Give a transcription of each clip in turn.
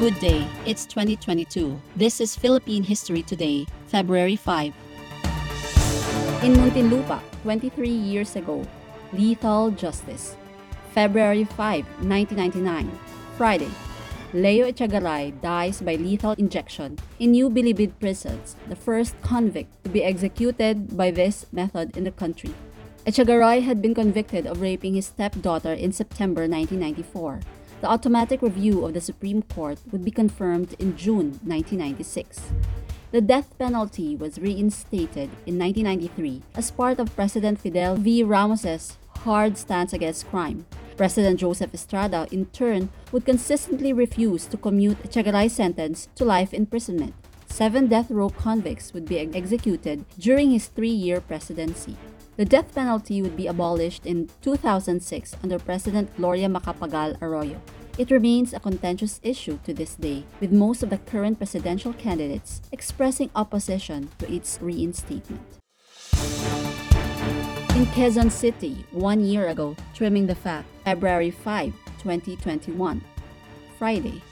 Good day, it's 2022. This is Philippine History Today, February 5. In Muntinlupa, 23 years ago, lethal justice. February 5, 1999, Friday. Leo Echegaray dies by lethal injection in New Bilibid prisons, the first convict to be executed by this method in the country. Echegaray had been convicted of raping his stepdaughter in September 1994. The automatic review of the Supreme Court would be confirmed in June 1996. The death penalty was reinstated in 1993 as part of President Fidel V. Ramos's hard stance against crime. President Joseph Estrada, in turn, would consistently refuse to commute Echegaray's sentence to life imprisonment. Seven death row convicts would be executed during his three-year presidency. The death penalty would be abolished in 2006 under President Gloria Macapagal Arroyo. It remains a contentious issue to this day, with most of the current presidential candidates expressing opposition to its reinstatement. In Quezon City, one year ago, trimming the fat, February 5, 2021, Friday.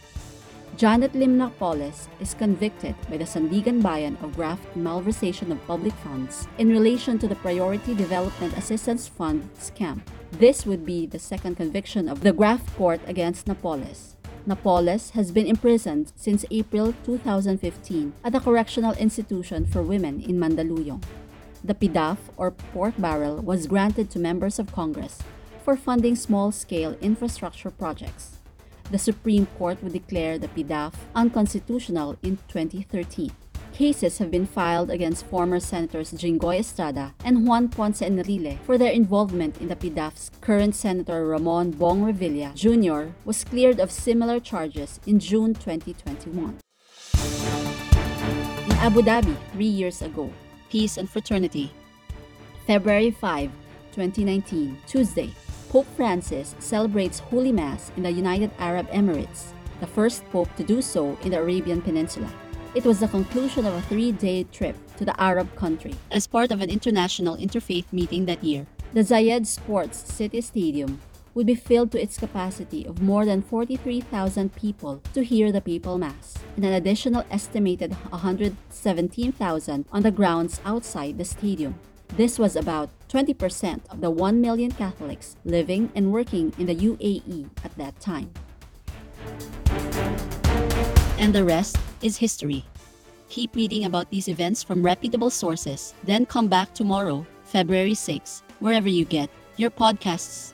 Janet Lim Napoles is convicted by the Sandiganbayan of graft malversation of public funds in relation to the Priority Development Assistance Fund scam. This would be the second conviction of the graft court against Napoles. Napoles has been imprisoned since April 2015 at the Correctional Institution for Women in Mandaluyong. The PDAF or pork barrel was granted to members of Congress for funding small scale infrastructure projects. The Supreme Court would declare the PDAF unconstitutional in 2013. Cases have been filed against former Senators Jingoy Estrada and Juan Ponce Enrile for their involvement in the PDAF's current Senator Ramon Bong Revilla Jr. was cleared of similar charges in June 2021. In Abu Dhabi, three years ago, Peace and Fraternity. February 5, 2019, Tuesday, Pope Francis celebrates Holy Mass in the United Arab Emirates, the first pope to do so in the Arabian Peninsula. It was the conclusion of a three day trip to the Arab country. As part of an international interfaith meeting that year, The Zayed Sports City Stadium would be filled to its capacity of more than 43,000 people to hear the papal mass, and an additional estimated 117,000 on the grounds outside the stadium. This was about 20% of the 1 million Catholics living and working in the UAE at that time. and the rest is history. Keep reading about these events from reputable sources, then come back tomorrow, February 6, wherever you get your podcasts.